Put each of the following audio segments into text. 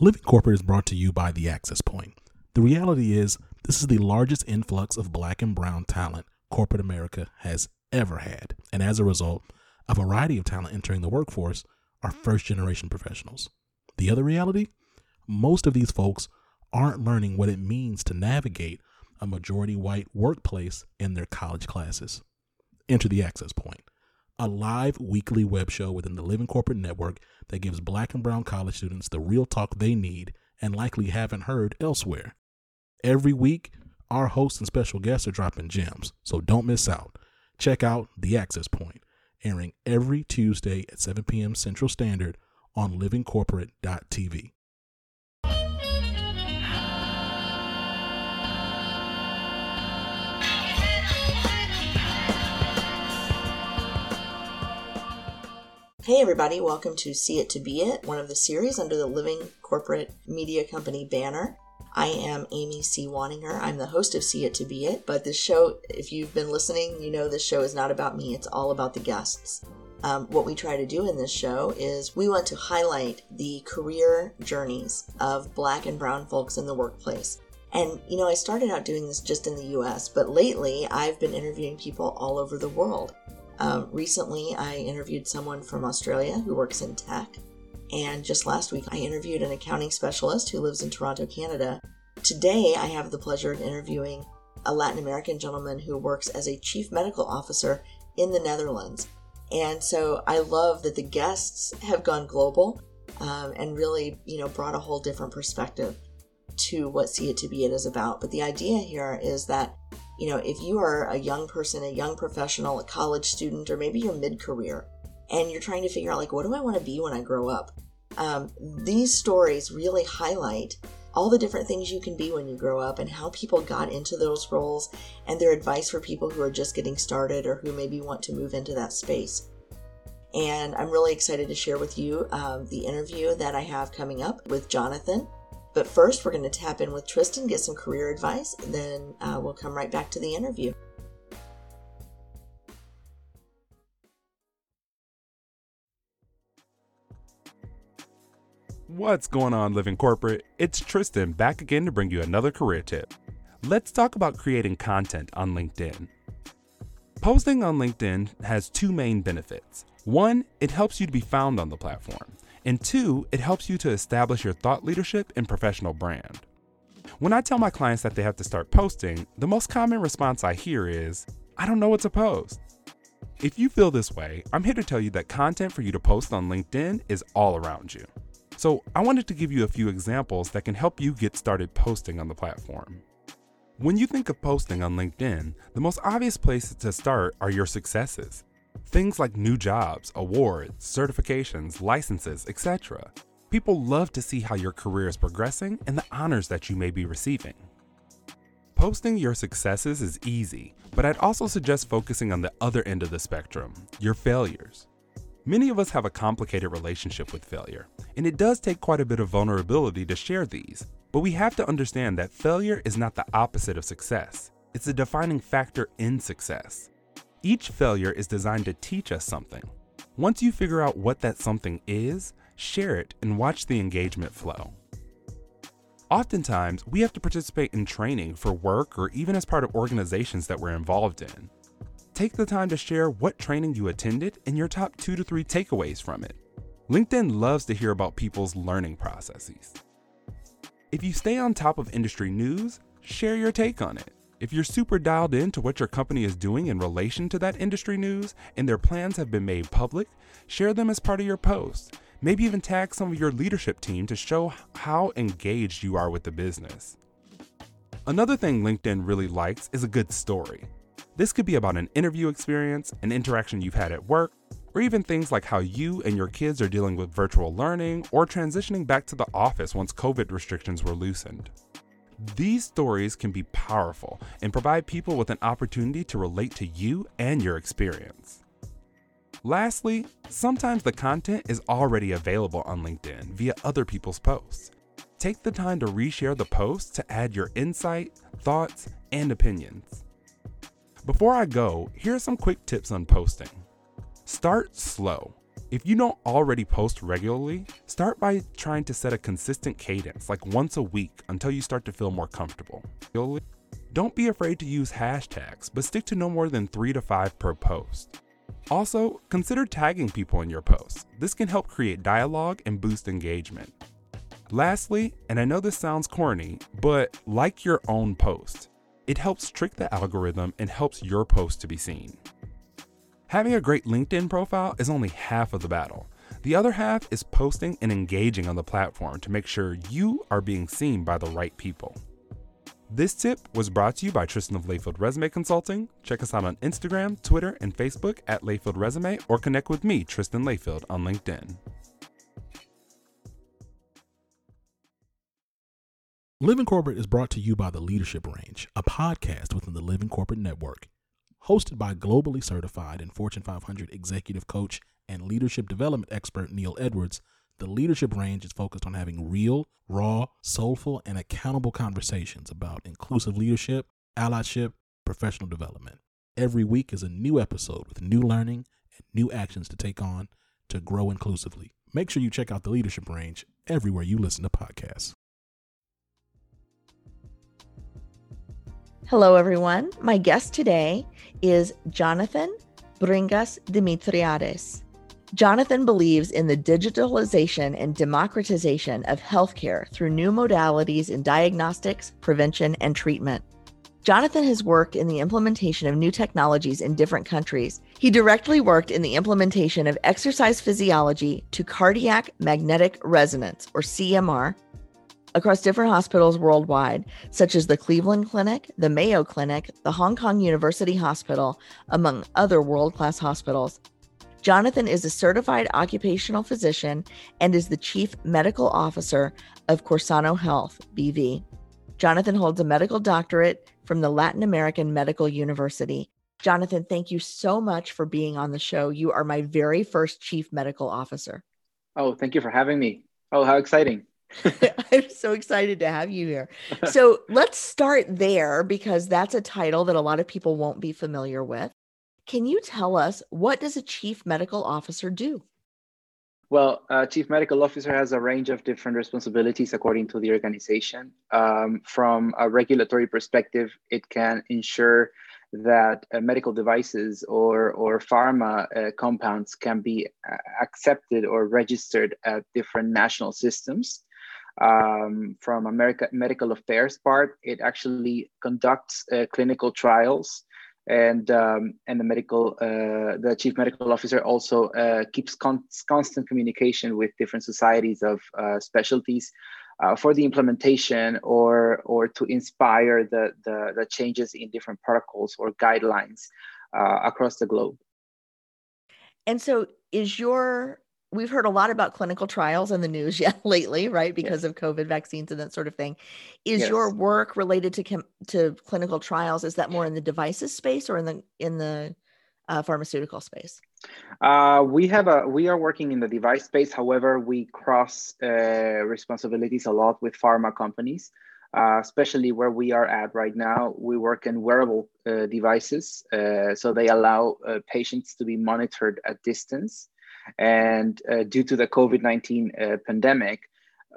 Living Corporate is brought to you by The Access Point. The reality is, this is the largest influx of black and brown talent corporate America has ever had. And as a result, a variety of talent entering the workforce are first generation professionals. The other reality? Most of these folks aren't learning what it means to navigate a majority white workplace in their college classes. Enter the Access Point, a live weekly web show within the Living Corporate Network that gives black and brown college students the real talk they need and likely haven't heard elsewhere. Every week, our hosts and special guests are dropping gems, so don't miss out. Check out The Access Point, airing every Tuesday at 7 p.m. Central Standard on livingcorporate.tv. Hey, everybody, welcome to See It to Be It, one of the series under the Living Corporate Media Company banner. I am Amy C. Waninger. I'm the host of See It to Be It, but this show, if you've been listening, you know this show is not about me, it's all about the guests. Um, what we try to do in this show is we want to highlight the career journeys of black and brown folks in the workplace. And, you know, I started out doing this just in the US, but lately I've been interviewing people all over the world. Um, recently, I interviewed someone from Australia who works in tech. And just last week, I interviewed an accounting specialist who lives in Toronto, Canada. Today, I have the pleasure of interviewing a Latin American gentleman who works as a chief medical officer in the Netherlands. And so I love that the guests have gone global um, and really, you know, brought a whole different perspective to what See It to Be It is about. But the idea here is that you know, if you are a young person, a young professional, a college student, or maybe you're mid career and you're trying to figure out, like, what do I want to be when I grow up? Um, these stories really highlight all the different things you can be when you grow up and how people got into those roles and their advice for people who are just getting started or who maybe want to move into that space. And I'm really excited to share with you um, the interview that I have coming up with Jonathan. But first, we're going to tap in with Tristan, get some career advice, then uh, we'll come right back to the interview. What's going on, Living Corporate? It's Tristan back again to bring you another career tip. Let's talk about creating content on LinkedIn. Posting on LinkedIn has two main benefits. One, it helps you to be found on the platform. And two, it helps you to establish your thought leadership and professional brand. When I tell my clients that they have to start posting, the most common response I hear is, I don't know what to post. If you feel this way, I'm here to tell you that content for you to post on LinkedIn is all around you. So, I wanted to give you a few examples that can help you get started posting on the platform. When you think of posting on LinkedIn, the most obvious places to start are your successes. Things like new jobs, awards, certifications, licenses, etc. People love to see how your career is progressing and the honors that you may be receiving. Posting your successes is easy, but I'd also suggest focusing on the other end of the spectrum your failures. Many of us have a complicated relationship with failure, and it does take quite a bit of vulnerability to share these. But we have to understand that failure is not the opposite of success, it's a defining factor in success. Each failure is designed to teach us something. Once you figure out what that something is, share it and watch the engagement flow. Oftentimes, we have to participate in training for work or even as part of organizations that we're involved in. Take the time to share what training you attended and your top two to three takeaways from it. LinkedIn loves to hear about people's learning processes. If you stay on top of industry news, share your take on it. If you're super dialed in to what your company is doing in relation to that industry news and their plans have been made public, share them as part of your post. Maybe even tag some of your leadership team to show how engaged you are with the business. Another thing LinkedIn really likes is a good story. This could be about an interview experience, an interaction you've had at work, or even things like how you and your kids are dealing with virtual learning or transitioning back to the office once COVID restrictions were loosened. These stories can be powerful and provide people with an opportunity to relate to you and your experience. Lastly, sometimes the content is already available on LinkedIn via other people's posts. Take the time to reshare the post to add your insight, thoughts, and opinions. Before I go, here are some quick tips on posting. Start slow. If you don't already post regularly, start by trying to set a consistent cadence, like once a week, until you start to feel more comfortable. Don't be afraid to use hashtags, but stick to no more than three to five per post. Also, consider tagging people in your posts. This can help create dialogue and boost engagement. Lastly, and I know this sounds corny, but like your own post. It helps trick the algorithm and helps your post to be seen. Having a great LinkedIn profile is only half of the battle. The other half is posting and engaging on the platform to make sure you are being seen by the right people. This tip was brought to you by Tristan of Layfield Resume Consulting. Check us out on Instagram, Twitter, and Facebook at Layfield Resume or connect with me, Tristan Layfield, on LinkedIn. Living Corporate is brought to you by The Leadership Range, a podcast within the Living Corporate Network. Hosted by globally certified and Fortune 500 executive coach and leadership development expert Neil Edwards, The Leadership Range is focused on having real, raw, soulful, and accountable conversations about inclusive leadership, allyship, professional development. Every week is a new episode with new learning and new actions to take on to grow inclusively. Make sure you check out The Leadership Range everywhere you listen to podcasts. Hello, everyone. My guest today is Jonathan Bringas Dimitriades. Jonathan believes in the digitalization and democratization of healthcare through new modalities in diagnostics, prevention, and treatment. Jonathan has worked in the implementation of new technologies in different countries. He directly worked in the implementation of exercise physiology to cardiac magnetic resonance, or CMR, across different hospitals worldwide, such as the Cleveland Clinic, the Mayo Clinic, the Hong Kong University Hospital, among other world class hospitals. Jonathan is a certified occupational physician and is the chief medical officer of Corsano Health, BV. Jonathan holds a medical doctorate from the Latin American Medical University. Jonathan, thank you so much for being on the show. You are my very first chief medical officer. Oh, thank you for having me. Oh, how exciting. I'm so excited to have you here. So let's start there because that's a title that a lot of people won't be familiar with. Can you tell us what does a chief medical officer do? Well, uh, chief medical officer has a range of different responsibilities according to the organization. Um, from a regulatory perspective, it can ensure that uh, medical devices or, or pharma uh, compounds can be uh, accepted or registered at different national systems um, from America Medical Affairs part. It actually conducts uh, clinical trials, and um, and the medical uh, the chief medical officer also uh, keeps con- constant communication with different societies of uh, specialties. Uh, for the implementation or or to inspire the, the, the changes in different protocols or guidelines uh, across the globe. And so is your we've heard a lot about clinical trials in the news yet lately, right? Because yes. of COVID vaccines and that sort of thing. Is yes. your work related to chem- to clinical trials? Is that more in the devices space or in the in the uh, pharmaceutical space? Uh, we have a we are working in the device space. However, we cross uh, responsibilities a lot with pharma companies. Uh, especially where we are at right now, we work in wearable uh, devices, uh, so they allow uh, patients to be monitored at distance and uh, due to the COVID 19 uh, pandemic,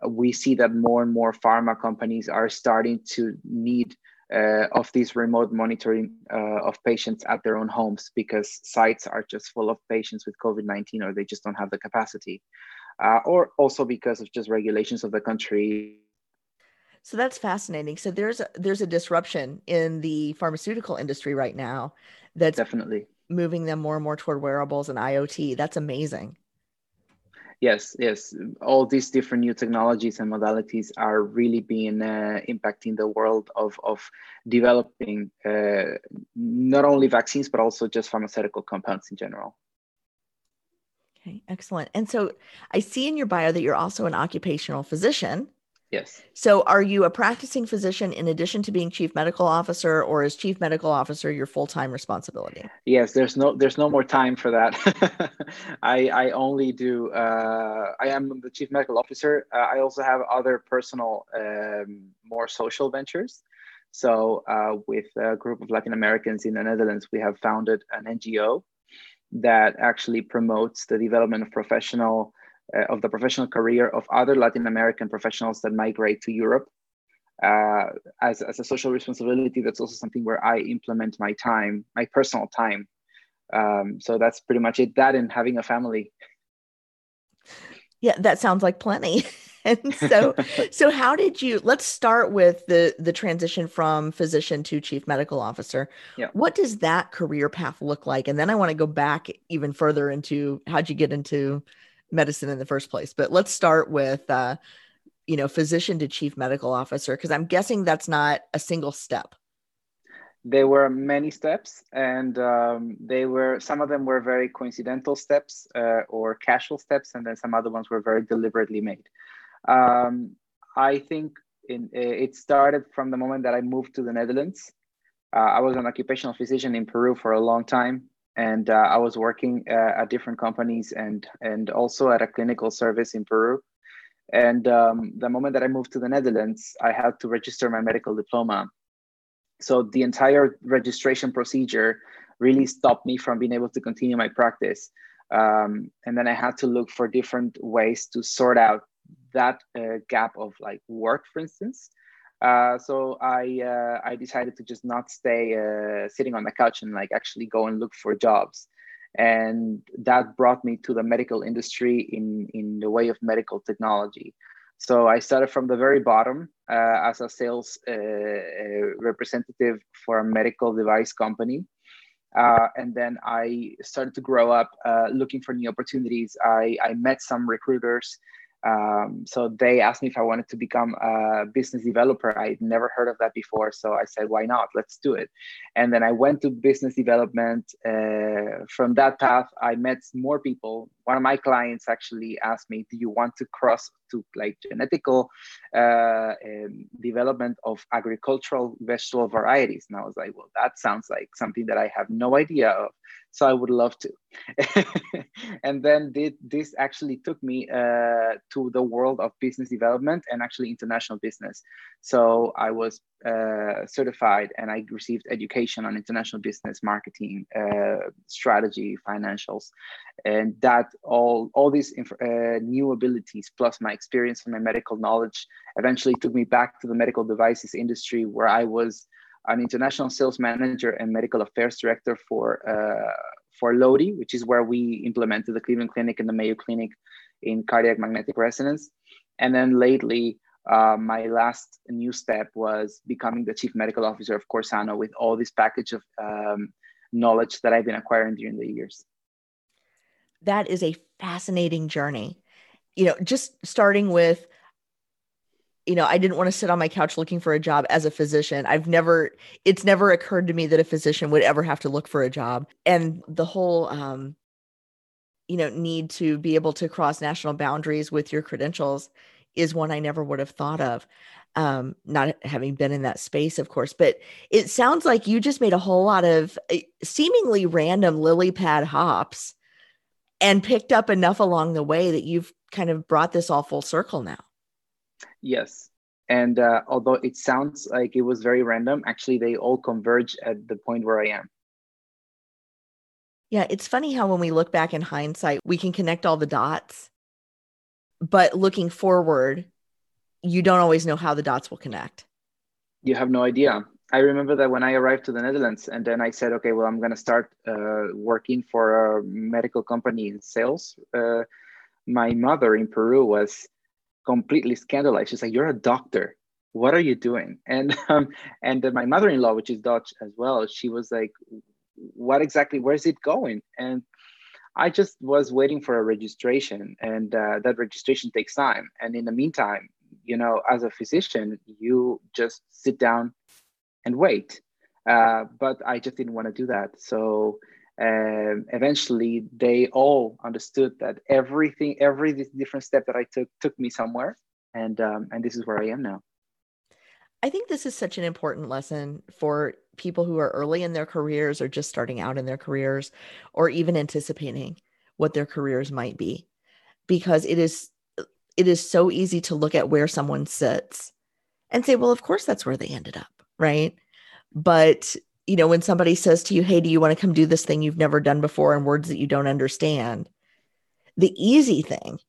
uh, we see that more and more pharma companies are starting to need uh, of this remote monitoring uh, of patients at their own homes because sites are just full of patients with COVID 19 or they just don't have the capacity. Uh, or also because of just regulations of the country. So that's fascinating. So there's a, there's a disruption in the pharmaceutical industry right now. That's definitely moving them more and more toward wearables and IoT. That's amazing. Yes, yes. All these different new technologies and modalities are really being uh, impacting the world of, of developing uh, not only vaccines, but also just pharmaceutical compounds in general. Okay, excellent. And so I see in your bio that you're also an occupational physician. Yes. So are you a practicing physician in addition to being chief medical officer or is chief medical officer your full-time responsibility? Yes, there's no there's no more time for that. I I only do uh, I am the chief medical officer. Uh, I also have other personal um, more social ventures. So uh, with a group of Latin Americans in the Netherlands, we have founded an NGO that actually promotes the development of professional uh, of the professional career of other Latin American professionals that migrate to Europe. Uh, as, as a social responsibility, that's also something where I implement my time, my personal time. Um, so that's pretty much it. That and having a family. Yeah, that sounds like plenty. and so so how did you let's start with the the transition from physician to chief medical officer yeah. what does that career path look like and then i want to go back even further into how'd you get into medicine in the first place. But let's start with uh you know physician to chief medical officer because i'm guessing that's not a single step. There were many steps and um, they were some of them were very coincidental steps uh, or casual steps and then some other ones were very deliberately made. Um, I think in, it started from the moment that I moved to the Netherlands. Uh, I was an occupational physician in Peru for a long time, and uh, I was working uh, at different companies and and also at a clinical service in Peru. And um, the moment that I moved to the Netherlands, I had to register my medical diploma. So the entire registration procedure really stopped me from being able to continue my practice. Um, and then I had to look for different ways to sort out that uh, gap of like work, for instance. Uh, so I uh, I decided to just not stay uh, sitting on the couch and like actually go and look for jobs, and that brought me to the medical industry in in the way of medical technology. So I started from the very bottom uh, as a sales uh, representative for a medical device company. And then I started to grow up looking for new opportunities. I, I met some recruiters um, so they asked me if I wanted to become a business developer. I'd never heard of that before. So I said, why not? Let's do it. And then I went to business development. Uh, from that path, I met more people. One of my clients actually asked me, do you want to cross to like genetical uh, um, development of agricultural vegetable varieties? And I was like, well, that sounds like something that I have no idea of so I would love to. and then did, this actually took me uh, to the world of business development and actually international business. So I was uh, certified and I received education on international business marketing, uh, strategy, financials, and that all all these inf- uh, new abilities plus my experience and my medical knowledge eventually took me back to the medical devices industry where I was an international sales manager and medical affairs director for uh, for Lode, which is where we implemented the Cleveland Clinic and the Mayo Clinic in cardiac magnetic resonance. And then lately, uh, my last new step was becoming the chief medical officer of Corsano with all this package of um, knowledge that I've been acquiring during the years. That is a fascinating journey. You know, just starting with you know, I didn't want to sit on my couch looking for a job as a physician. I've never, it's never occurred to me that a physician would ever have to look for a job. And the whole, um, you know, need to be able to cross national boundaries with your credentials is one I never would have thought of. Um, not having been in that space, of course, but it sounds like you just made a whole lot of eh, seemingly random lily pad hops and picked up enough along the way that you've kind of brought this all full circle now. Yes. And uh, although it sounds like it was very random, actually, they all converge at the point where I am. Yeah, it's funny how when we look back in hindsight, we can connect all the dots. But looking forward, you don't always know how the dots will connect. You have no idea. I remember that when I arrived to the Netherlands, and then I said, okay, well, I'm going to start uh, working for a medical company in sales. Uh, my mother in Peru was completely scandalized. She's like, "You're a doctor. What are you doing?" And um, and my mother-in-law, which is Dutch as well, she was like, "What exactly? Where's it going?" And I just was waiting for a registration, and uh, that registration takes time. And in the meantime, you know, as a physician, you just sit down and wait. Uh, but I just didn't want to do that. So um, eventually they all understood that everything every different step that i took took me somewhere and um, and this is where i am now i think this is such an important lesson for people who are early in their careers or just starting out in their careers or even anticipating what their careers might be because it is it is so easy to look at where someone sits and say well of course that's where they ended up right but you know, when somebody says to you, Hey, do you want to come do this thing you've never done before in words that you don't understand? The easy thing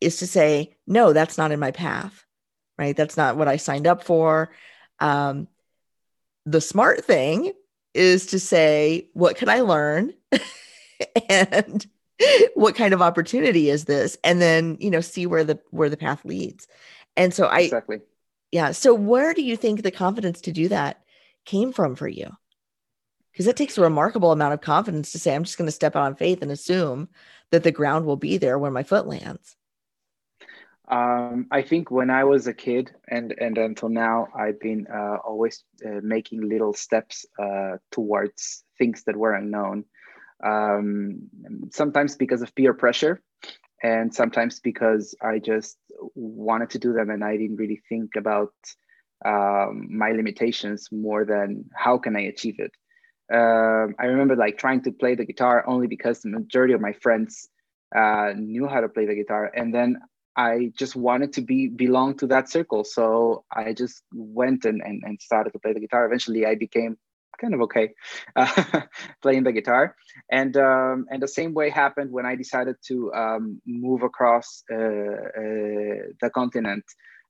is to say, No, that's not in my path, right? That's not what I signed up for. Um, the smart thing is to say, What can I learn? and what kind of opportunity is this and then you know see where the where the path leads and so i exactly yeah so where do you think the confidence to do that came from for you? Because it takes a remarkable amount of confidence to say i'm just going to step out on faith and assume that the ground will be there when my foot lands. Um, I think when I was a kid and and until now, I've been uh, always uh, making little steps uh, towards things that were unknown. Um, sometimes because of peer pressure and sometimes because I just wanted to do them and I didn't really think about um, my limitations more than how can I achieve it. Um, I remember like trying to play the guitar only because the majority of my friends uh, knew how to play the guitar, and then I just wanted to be belong to that circle. So I just went and, and, and started to play the guitar. Eventually, I became kind of okay uh, playing the guitar. And um, and the same way happened when i decided to um, move across uh, uh, the continent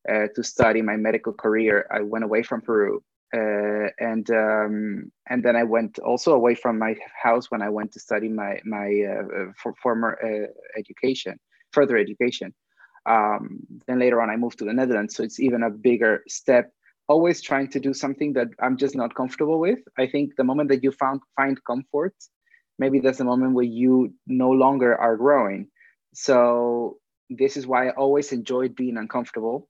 uh, to study my medical career. I went away from peru uh, and um, and then i went also away from my house when i went to study my my uh, for former education further education. Um, then later on i moved to the netherlands so it's even a bigger step always trying to do something that I'm just not comfortable with. I think the moment that you found find comfort, maybe that's the moment where you no longer are growing. So this is why I always enjoyed being uncomfortable,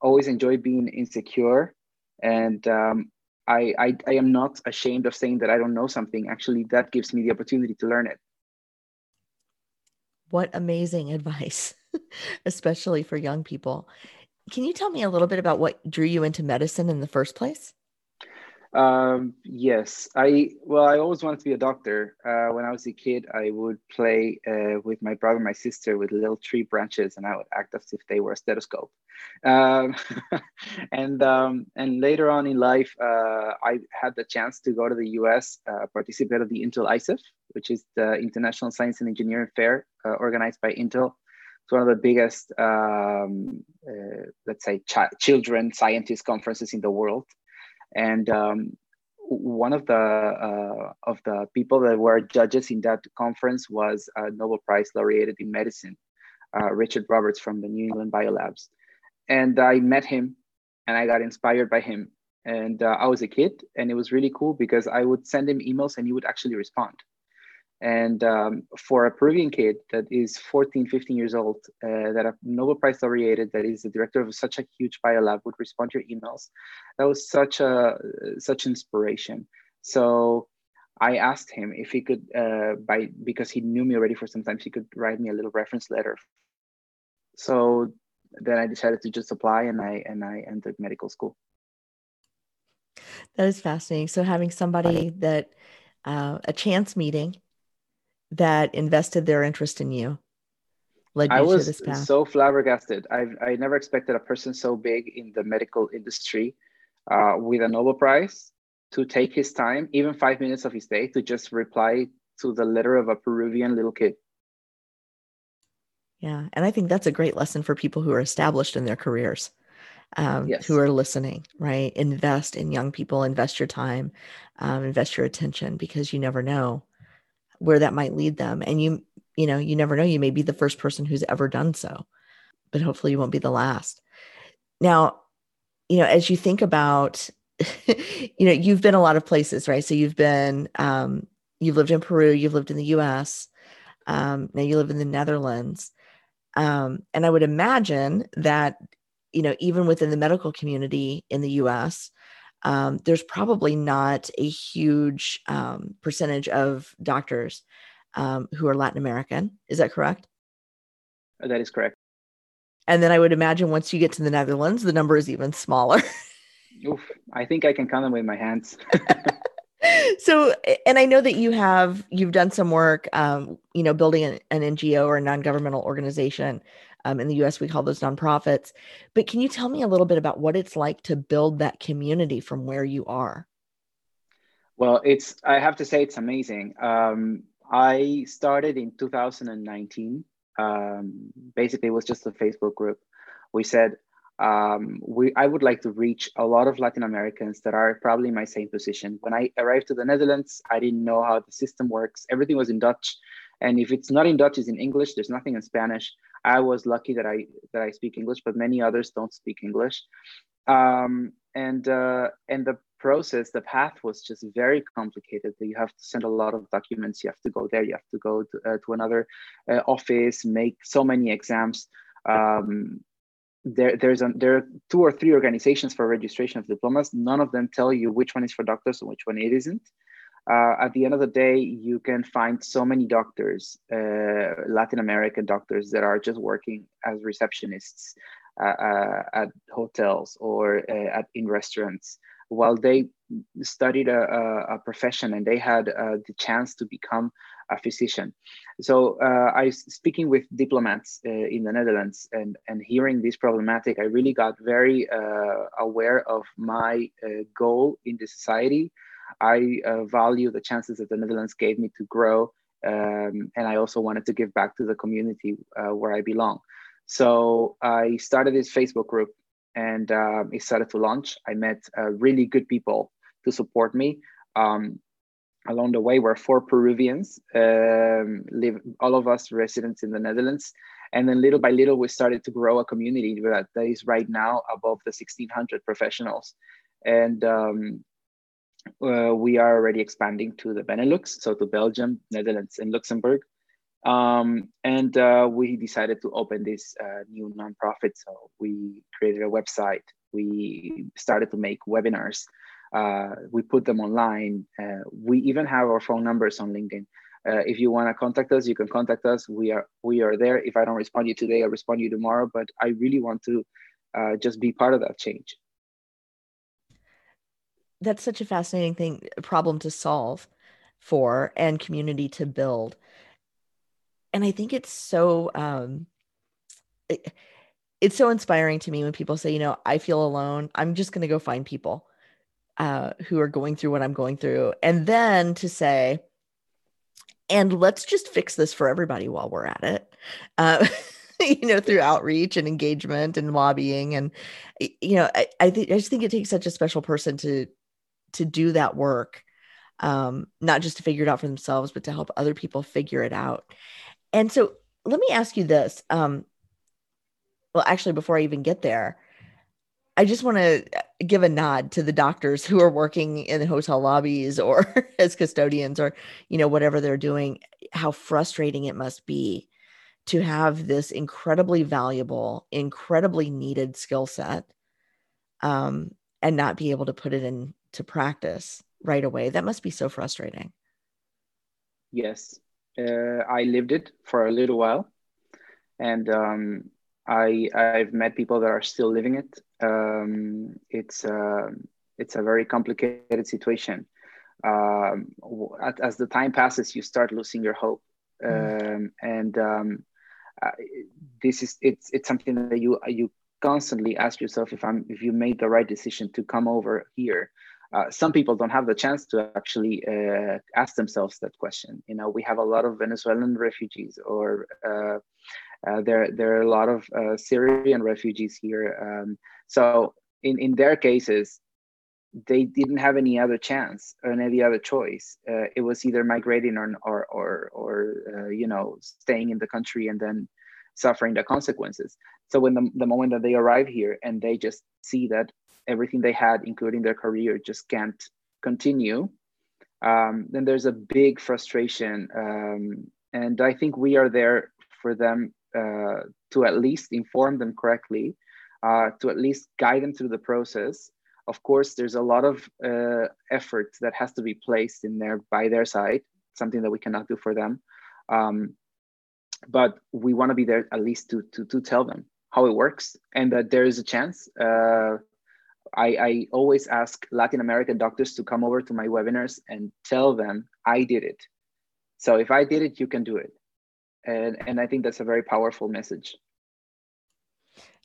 always enjoyed being insecure, and um, I, I I am not ashamed of saying that I don't know something. Actually, that gives me the opportunity to learn it. What amazing advice, especially for young people. Can you tell me a little bit about what drew you into medicine in the first place? Um, yes, I well, I always wanted to be a doctor. Uh, when I was a kid, I would play uh, with my brother, and my sister, with little tree branches, and I would act as if they were a stethoscope. Um, and um, and later on in life, uh, I had the chance to go to the U.S., uh, participate at the Intel ISEF, which is the International Science and Engineering Fair uh, organized by Intel. One of the biggest, um, uh, let's say, ch- children scientist conferences in the world. And um, one of the uh, of the people that were judges in that conference was a Nobel Prize laureate in medicine, uh, Richard Roberts from the New England Biolabs. And I met him, and I got inspired by him. And uh, I was a kid, and it was really cool because I would send him emails, and he would actually respond. And um, for a Peruvian kid that is 14, 15 years old, uh, that a Nobel Prize laureate, that is the director of such a huge biolab, would respond to your emails. That was such a such inspiration. So I asked him if he could, uh, by because he knew me already for some time, he could write me a little reference letter. So then I decided to just apply, and I and I entered medical school. That is fascinating. So having somebody that uh, a chance meeting that invested their interest in you led you I was to this path? so flabbergasted. I I never expected a person so big in the medical industry uh, with a Nobel Prize to take his time, even five minutes of his day, to just reply to the letter of a Peruvian little kid. Yeah, and I think that's a great lesson for people who are established in their careers. Um, yes. who are listening, right? Invest in young people, invest your time, um, invest your attention because you never know where that might lead them. And you you know you never know. You may be the first person who's ever done so but hopefully you won't be the last. Now you know as you think about you know you've been a lot of places right? So you've been um, you've lived in peru you've lived in the us um, now you live in the netherlands. Um, and i would imagine that you know even within the medical community in the us um, there's probably not a huge um, percentage of doctors um, who are Latin American. Is that correct? That is correct. And then I would imagine once you get to the Netherlands, the number is even smaller. Oof, I think I can count them with my hands. so, and I know that you have you've done some work, um, you know, building an, an NGO or a non-governmental organization um, in the US, we call those nonprofits. But can you tell me a little bit about what it's like to build that community from where you are? Well, it's I have to say it's amazing. Um, I started in 2019. Um, basically, it was just a Facebook group. We said um, we I would like to reach a lot of Latin Americans that are probably in my same position. When I arrived to the Netherlands, I didn't know how the system works. Everything was in Dutch, and if it's not in Dutch, it's in English. There's nothing in Spanish. I was lucky that I that I speak English, but many others don't speak English. Um, and uh, and the process, the path was just very complicated. You have to send a lot of documents. You have to go there. You have to go to, uh, to another uh, office, make so many exams. Um, there, there's a, there are two or three organizations for registration of diplomas. None of them tell you which one is for doctors and which one it isn't. Uh, at the end of the day, you can find so many doctors, uh, Latin American doctors, that are just working as receptionists uh, uh at hotels or uh, at in restaurants, while they studied a, a, profession and they had uh, the chance to become a physician. So I speaking with diplomats in the Netherlands and, and hearing this problematic, I really got very aware of my goal in the society. I uh, value the chances that the Netherlands gave me to grow. Um, and I also wanted to give back to the community uh, where I belong. So I started this Facebook group and um, it started to launch. I met really good people to support me. Um, along the way were four Peruvians, um, live all of us residents in the Netherlands, and then little by little we started to grow a community that, that is right now above the 1600 professionals, and um, uh, we are already expanding to the Benelux, so to Belgium, Netherlands, and Luxembourg. Um, and uh, we decided to open this uh, new nonprofit. So we created a website. We started to make webinars uh, we put them online. Uh, we even have our phone numbers on LinkedIn. Uh, if you want to contact us, you can contact us. We are we are there. If I don't respond to you today, I'll respond to you tomorrow. But I really want to just be part of that change. That's such a fascinating thing, problem to solve for and community to build. And I think it's so um, it, it's so inspiring to me when people say, you know, I feel alone. I'm just going to go find people uh, who are going through what I'm going through. And then to say, and let's just fix this for everybody while we're at it. Uh, you know, through outreach and engagement and lobbying. And, you know, I, I I just think it takes such a special person to, to do that work. Um, not just to figure it out for themselves, but to help other people figure it out. And so let me ask you this. Um, well, actually, before I even get there, I just want to give a nod to the doctors who are working in the hotel lobbies or as custodians or you know whatever they're doing how frustrating it must be to have this incredibly valuable incredibly needed skill set um, and not be able to put it into practice right away that must be so frustrating yes uh, i lived it for a little while and um, I I've met people that are still living it. Um, it's uh, it's a very complicated situation. Um, as the time passes, you start losing your hope, mm. um, and um, uh, this is it's it's something that you you constantly ask yourself if I'm if you made the right decision to come over here. Uh, some people don't have the chance to actually uh, ask themselves that question. You know, we have a lot of Venezuelan refugees or uh, uh, there, there are a lot of uh, Syrian refugees here. Um, so in, in their cases, they didn't have any other chance or any other choice. It was either migrating or, or, or, or you know, staying in the country and then suffering the consequences. So when the, the moment that they arrive here and they just see that everything they had, including their career, just can't continue, um, then there's a big frustration. Um, and I think we are there for them uh, to at least inform them correctly, uh, to at least guide them through the process. Of course, there's a lot of uh, effort that has to be placed in there by their side, something that we cannot do for them. Um, but we want to be there at least to, to, to tell them how it works and that there is a chance. Uh, I, I always ask Latin American doctors to come over to my webinars and tell them I did it. So if I did it, you can do it and and i think that's a very powerful message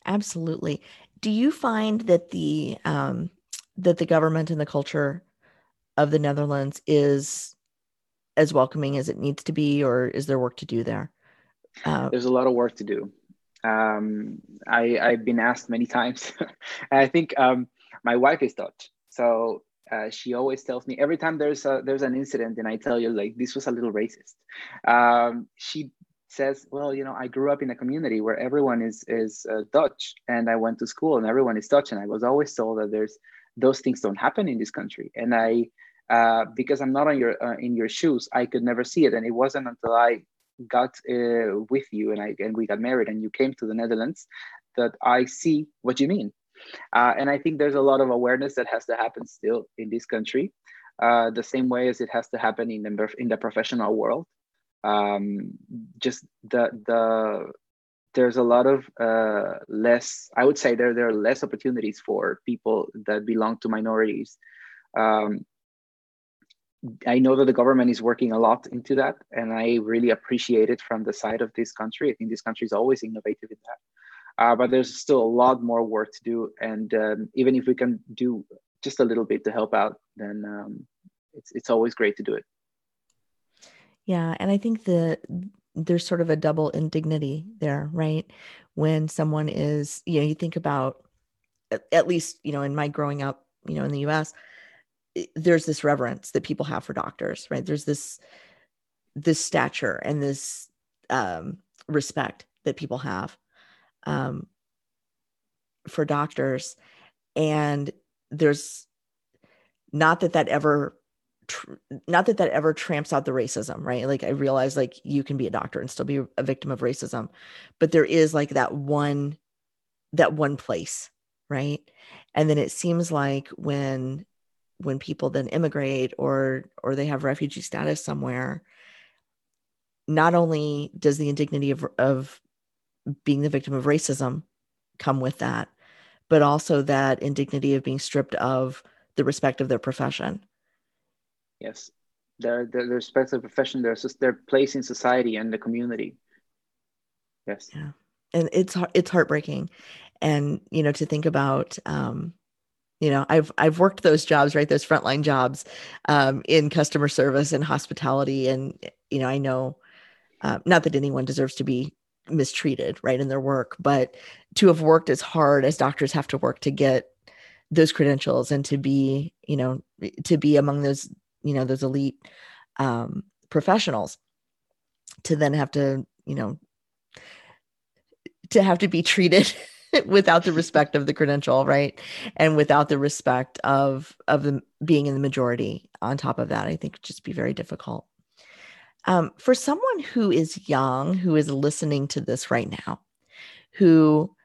absolutely do you find that the um, that the government and the culture of the Netherlands is as welcoming as it needs to be, or is there work to do there? Uh, There's a lot of work to do. Um, I, I've been asked many times. I think um, my wife is Dutch, so uh, she always tells me every time there's a there's an incident, and I tell you like this was a little racist. Um, she says, well, you know, I grew up in a community where everyone is is uh, Dutch, and I went to school, and everyone is Dutch, and I was always told that there's those things don't happen in this country, and I. Uh, because I'm not on your uh, in your shoes, I could never see it, and it wasn't until I got uh, with you and I and we got married and you came to the Netherlands that I see what you mean. Uh, and I think there's a lot of awareness that has to happen still in this country, uh, the same way as it has to happen in the in the professional world um, just the the there's a lot of uh, less i would say there, there are less opportunities for people that belong to minorities um, i know that the government is working a lot into that and i really appreciate it from the side of this country i think this country is always innovative in that uh, but there's still a lot more work to do and um, even if we can do just a little bit to help out then um, it's, it's always great to do it yeah. And I think that there's sort of a double indignity there, right? When someone is, you know, you think about, at least, you know, in my growing up, you know, in the US, there's this reverence that people have for doctors, right? There's this, this stature and this um, respect that people have um, for doctors. And there's not that that ever tr- not that that ever tramps out the racism, right? Like I realize like you can be a doctor and still be a victim of racism, but there is like that one that one place, right? And then it seems like when when people then immigrate or or they have refugee status somewhere, not only does the indignity of of being the victim of racism come with that, but also that indignity of being stripped of the respect of their profession Yes, their their, their respective profession, their their place in society and the community. Yes. Yeah, and it's it's heartbreaking, and you know to think about. Um, you know, I've I've worked those jobs, right? Those frontline jobs um, in customer service and hospitality, and you know, I know uh, not that anyone deserves to be mistreated, right, in their work, but to have worked as hard as doctors have to work to get those credentials and to be, you know, to be among those you know those elite um, professionals to then have to you know to have to be treated without the respect of the credential right? And without the respect of of the being in the majority on top of that i think just be very difficult. Um, for someone who is young who is listening to this right now who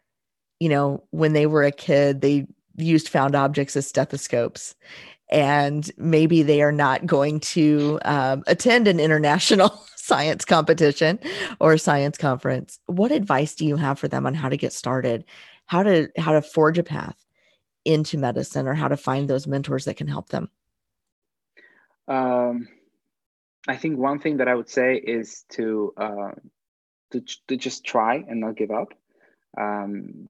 you know when they were a kid they used found objects as stethoscopes and maybe they are not going to um, attend an international science competition or science conference what advice do you have for them on how to get started? How to how to forge a path into medicine or how to find those mentors that can help them? Um, i think one thing that i would say is to uh, to, to just try and not give up. Um,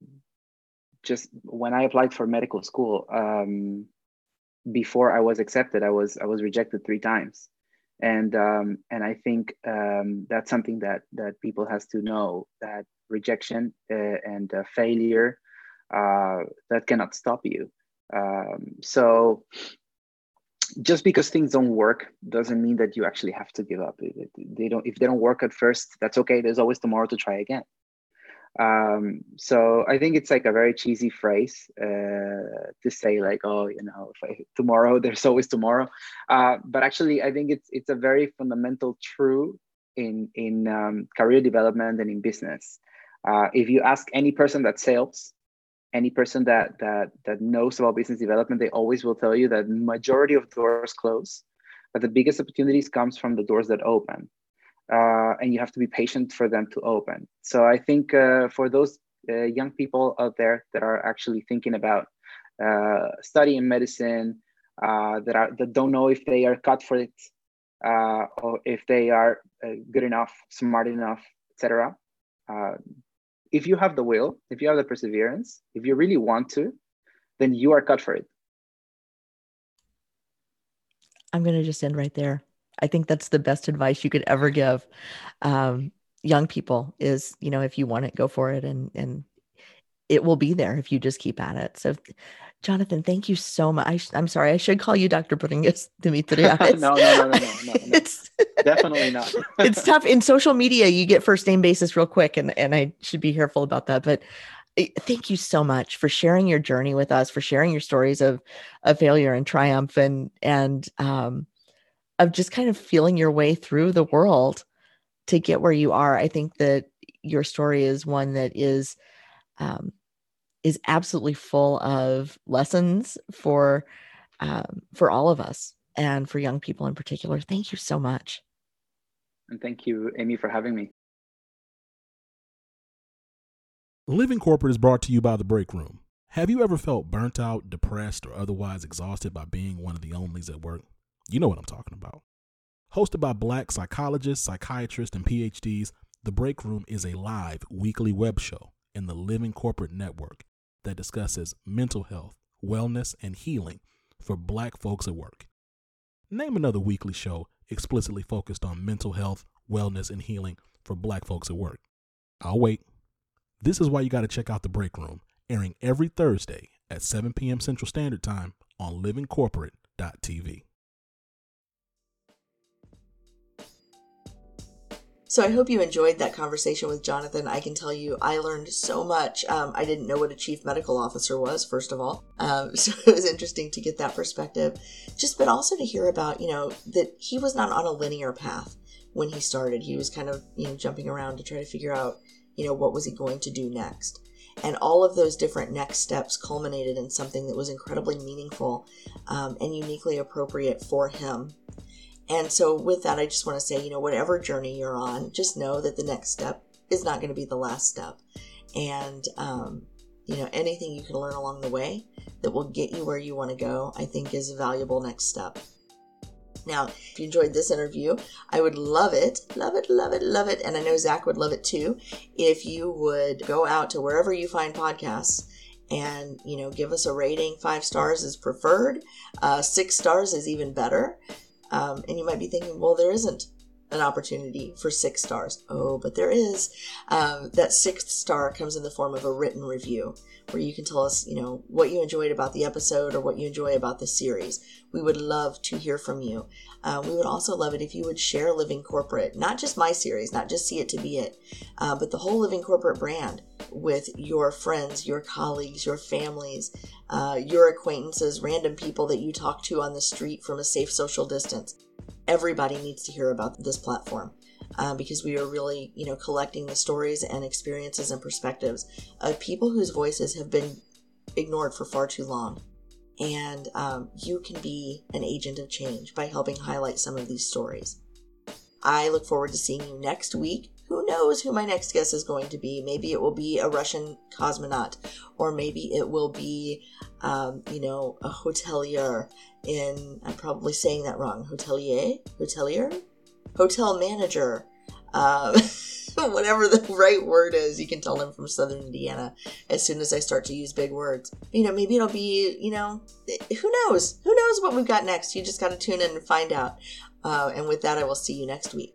just when i applied for medical school um, before I was accepted, I was I was rejected three times, and um, and I think um, that's something that that people has to know that rejection uh, and uh, failure uh, that cannot stop you. Um, so just because things don't work doesn't mean that you actually have to give up. They don't if they don't work at first, that's okay. There's always tomorrow to try again. Um, so I think it's like a very cheesy phrase uh, to say like, oh, you know, I, tomorrow there's always tomorrow. Uh, but actually, I think it's it's a very fundamental truth in in um, career development and in business. Uh, if you ask any person that sales, any person that that that knows about business development, they always will tell you that majority of doors close, but the biggest opportunities comes from the doors that open uh, and you have to be patient for them to open. So I think uh, for those uh, young people out there that are actually thinking about uh, studying medicine, uh, that are that don't know if they are cut for it, uh, or if they are good enough, smart enough, etc. if you have the will, if you have the perseverance, if you really want to, then you are cut for it. I'm going to just end right there. I think that's the best advice you could ever give um, young people is, you know, if you want it, go for it. And, and it will be there if you just keep at it. So Jonathan, thank you so much. I, am sorry, I should call you Dr. Bringas Dimitriades. no, no, no, no, no, no, no. It's definitely not. it's tough in social media. You get first name basis real quick, and and I should be careful about that. But eh, thank you so much for sharing your journey with us, for sharing your stories of of failure and triumph, and and um, of just kind of feeling your way through the world to get where you are. I think that your story is one that is. Um, is absolutely full of lessons for um, for all of us and for young people in particular. Thank you so much. And thank you, Amy, for having me. Living Corporate is brought to you by The Break Room. Have you ever felt burnt out, depressed, or otherwise exhausted by being one of the onlys at work? You know what I'm talking about. Hosted by black psychologists, psychiatrists, and PhDs, The Break Room is a live weekly web show in the Living Corporate Network that discusses mental health, wellness, and healing for black folks at work. Name another weekly show explicitly focused on mental health, wellness, and healing for black folks at work. I'll wait. This is why you got to check out The Break Room, airing every Thursday at 7 p.m. Central Standard Time on livingcorporate.tv. So I hope you enjoyed that conversation with Jonathan. I can tell you, I learned so much. Um, I didn't know what a chief medical officer was, first of all. Um, so it was interesting to get that perspective. Just, but also to hear about, you know, that he was not on a linear path when he started. He was kind of, you know, jumping around to try to figure out, you know, what was he going to do next. And all of those different next steps culminated in something that was incredibly meaningful um, and uniquely appropriate for him and so, with that, I just want to say, you know, whatever journey you're on, just know that the next step is not going to be the last step. And, um, you know, anything you can learn along the way that will get you where you want to go, I think is a valuable next step. Now, if you enjoyed this interview, I would love it, love it, love it, love it. And I know Zach would love it too. If you would go out to wherever you find podcasts and, you know, give us a rating. Five stars is preferred, uh, six stars is even better. Um, and you might be thinking, well, there isn't an opportunity for six stars. Oh, but there is. Um, that sixth star comes in the form of a written review where you can tell us, you know, what you enjoyed about the episode or what you enjoy about the series. We would love to hear from you. Uh, we would also love it if you would share Living Corporate, not just my series, not just See It to Be It, uh, but the whole Living Corporate brand with your friends, your colleagues, your families, uh, your acquaintances, random people that you talk to on the street from a safe social distance. Everybody needs to hear about this platform. Uh, because we are really, you know, collecting the stories and experiences and perspectives of people whose voices have been ignored for far too long. And um, you can be an agent of change by helping highlight some of these stories. I look forward to seeing you next week. Who knows who my next guest is going to be? Maybe it will be a Russian cosmonaut, or maybe it will be, um, you know, a hotelier in, I'm probably saying that wrong, hotelier? Hotelier? Hotel manager. Uh, whatever the right word is, you can tell I'm from Southern Indiana as soon as I start to use big words. You know, maybe it'll be, you know, who knows? Who knows what we've got next? You just got to tune in and find out. Uh, and with that, I will see you next week.